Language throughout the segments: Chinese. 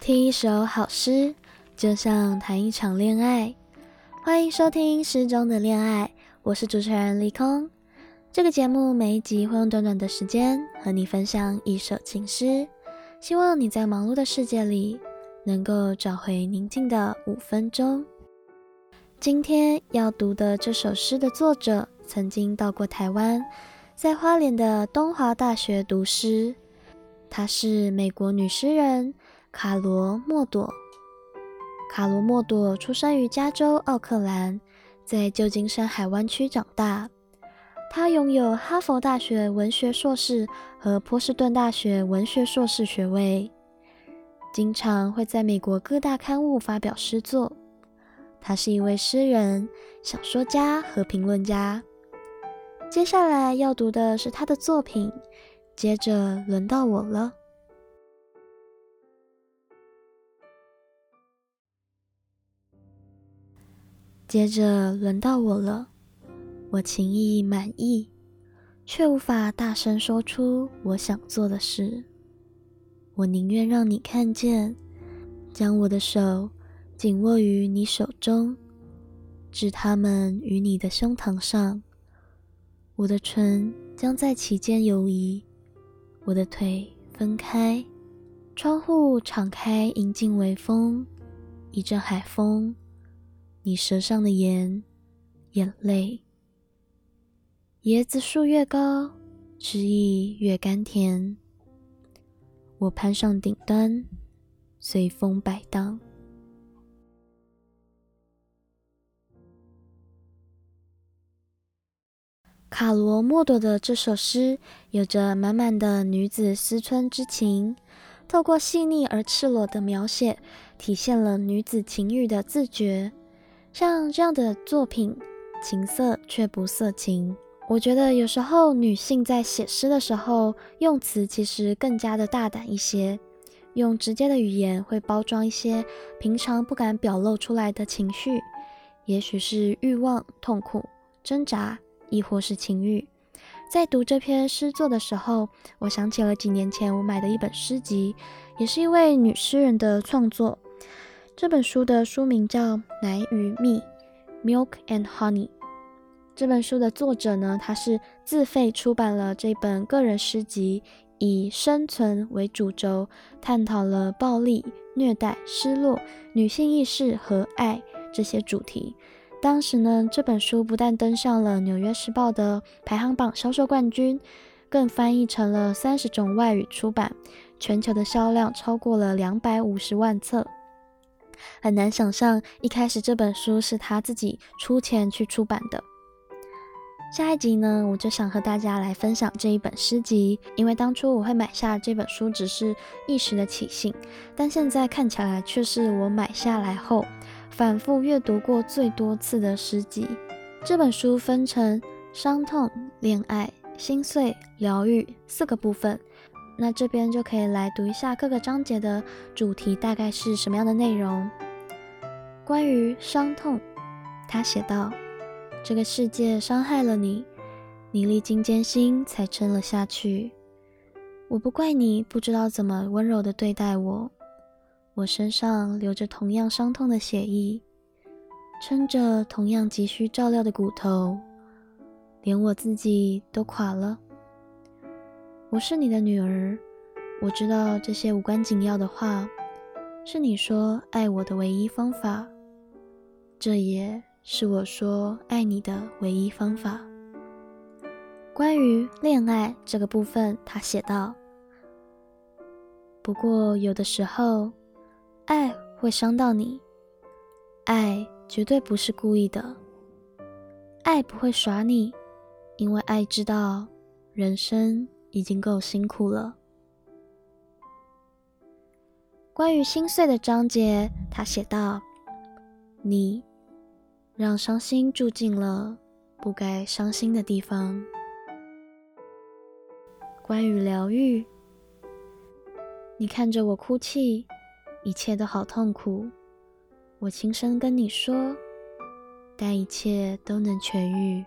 听一首好诗，就像谈一场恋爱。欢迎收听《诗中的恋爱》，我是主持人李空。这个节目每一集会用短短的时间和你分享一首情诗，希望你在忙碌的世界里能够找回宁静的五分钟。今天要读的这首诗的作者曾经到过台湾，在花莲的东华大学读诗。她是美国女诗人卡罗莫朵。卡罗莫朵出生于加州奥克兰，在旧金山海湾区长大。她拥有哈佛大学文学硕士和波士顿大学文学硕士学位，经常会在美国各大刊物发表诗作。他是一位诗人、小说家和评论家。接下来要读的是他的作品。接着轮到我了。接着轮到我了。我情意满意，却无法大声说出我想做的事。我宁愿让你看见，将我的手。紧握于你手中，置它们于你的胸膛上。我的唇将在其间游移，我的腿分开，窗户敞开，迎进微风，一阵海风，你舌上的盐，眼泪。椰子树越高，汁液越甘甜。我攀上顶端，随风摆荡。卡罗莫朵的这首诗有着满满的女子思春之情，透过细腻而赤裸的描写，体现了女子情欲的自觉。像这样的作品，情色却不色情。我觉得有时候女性在写诗的时候，用词其实更加的大胆一些，用直接的语言会包装一些平常不敢表露出来的情绪，也许是欲望、痛苦、挣扎。亦或是情欲，在读这篇诗作的时候，我想起了几年前我买的一本诗集，也是一位女诗人的创作。这本书的书名叫《奶与蜜》（Milk and Honey）。这本书的作者呢，他是自费出版了这本个人诗集，以生存为主轴，探讨了暴力、虐待、失落、女性意识和爱这些主题。当时呢，这本书不但登上了《纽约时报》的排行榜销售冠军，更翻译成了三十种外语出版，全球的销量超过了两百五十万册。很难想象，一开始这本书是他自己出钱去出版的。下一集呢，我就想和大家来分享这一本诗集，因为当初我会买下这本书只是一时的起兴，但现在看起来却是我买下来后。反复阅读过最多次的诗集。这本书分成伤痛、恋爱、心碎、疗愈四个部分。那这边就可以来读一下各个章节的主题大概是什么样的内容。关于伤痛，他写道：“这个世界伤害了你，你历经艰辛才撑了下去。我不怪你，不知道怎么温柔的对待我。”我身上流着同样伤痛的血液，撑着同样急需照料的骨头，连我自己都垮了。我是你的女儿，我知道这些无关紧要的话，是你说爱我的唯一方法，这也是我说爱你的唯一方法。关于恋爱这个部分，他写道：不过有的时候。爱会伤到你，爱绝对不是故意的，爱不会耍你，因为爱知道人生已经够辛苦了。关于心碎的章节，他写道：“你让伤心住进了不该伤心的地方。”关于疗愈，你看着我哭泣。一切都好痛苦，我轻声跟你说，但一切都能痊愈。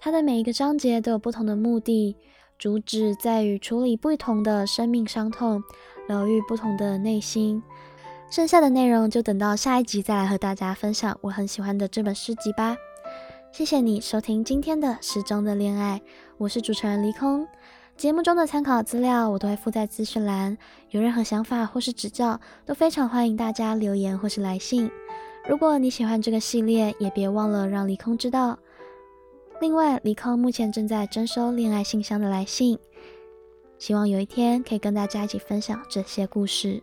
它的每一个章节都有不同的目的，主旨在于处理不同的生命伤痛，疗愈不同的内心。剩下的内容就等到下一集再来和大家分享我很喜欢的这本诗集吧。谢谢你收听今天的诗中的恋爱，我是主持人离空。节目中的参考资料我都会附在资讯栏，有任何想法或是指教，都非常欢迎大家留言或是来信。如果你喜欢这个系列，也别忘了让离空知道。另外，李康目前正在征收恋爱信箱的来信，希望有一天可以跟大家一起分享这些故事。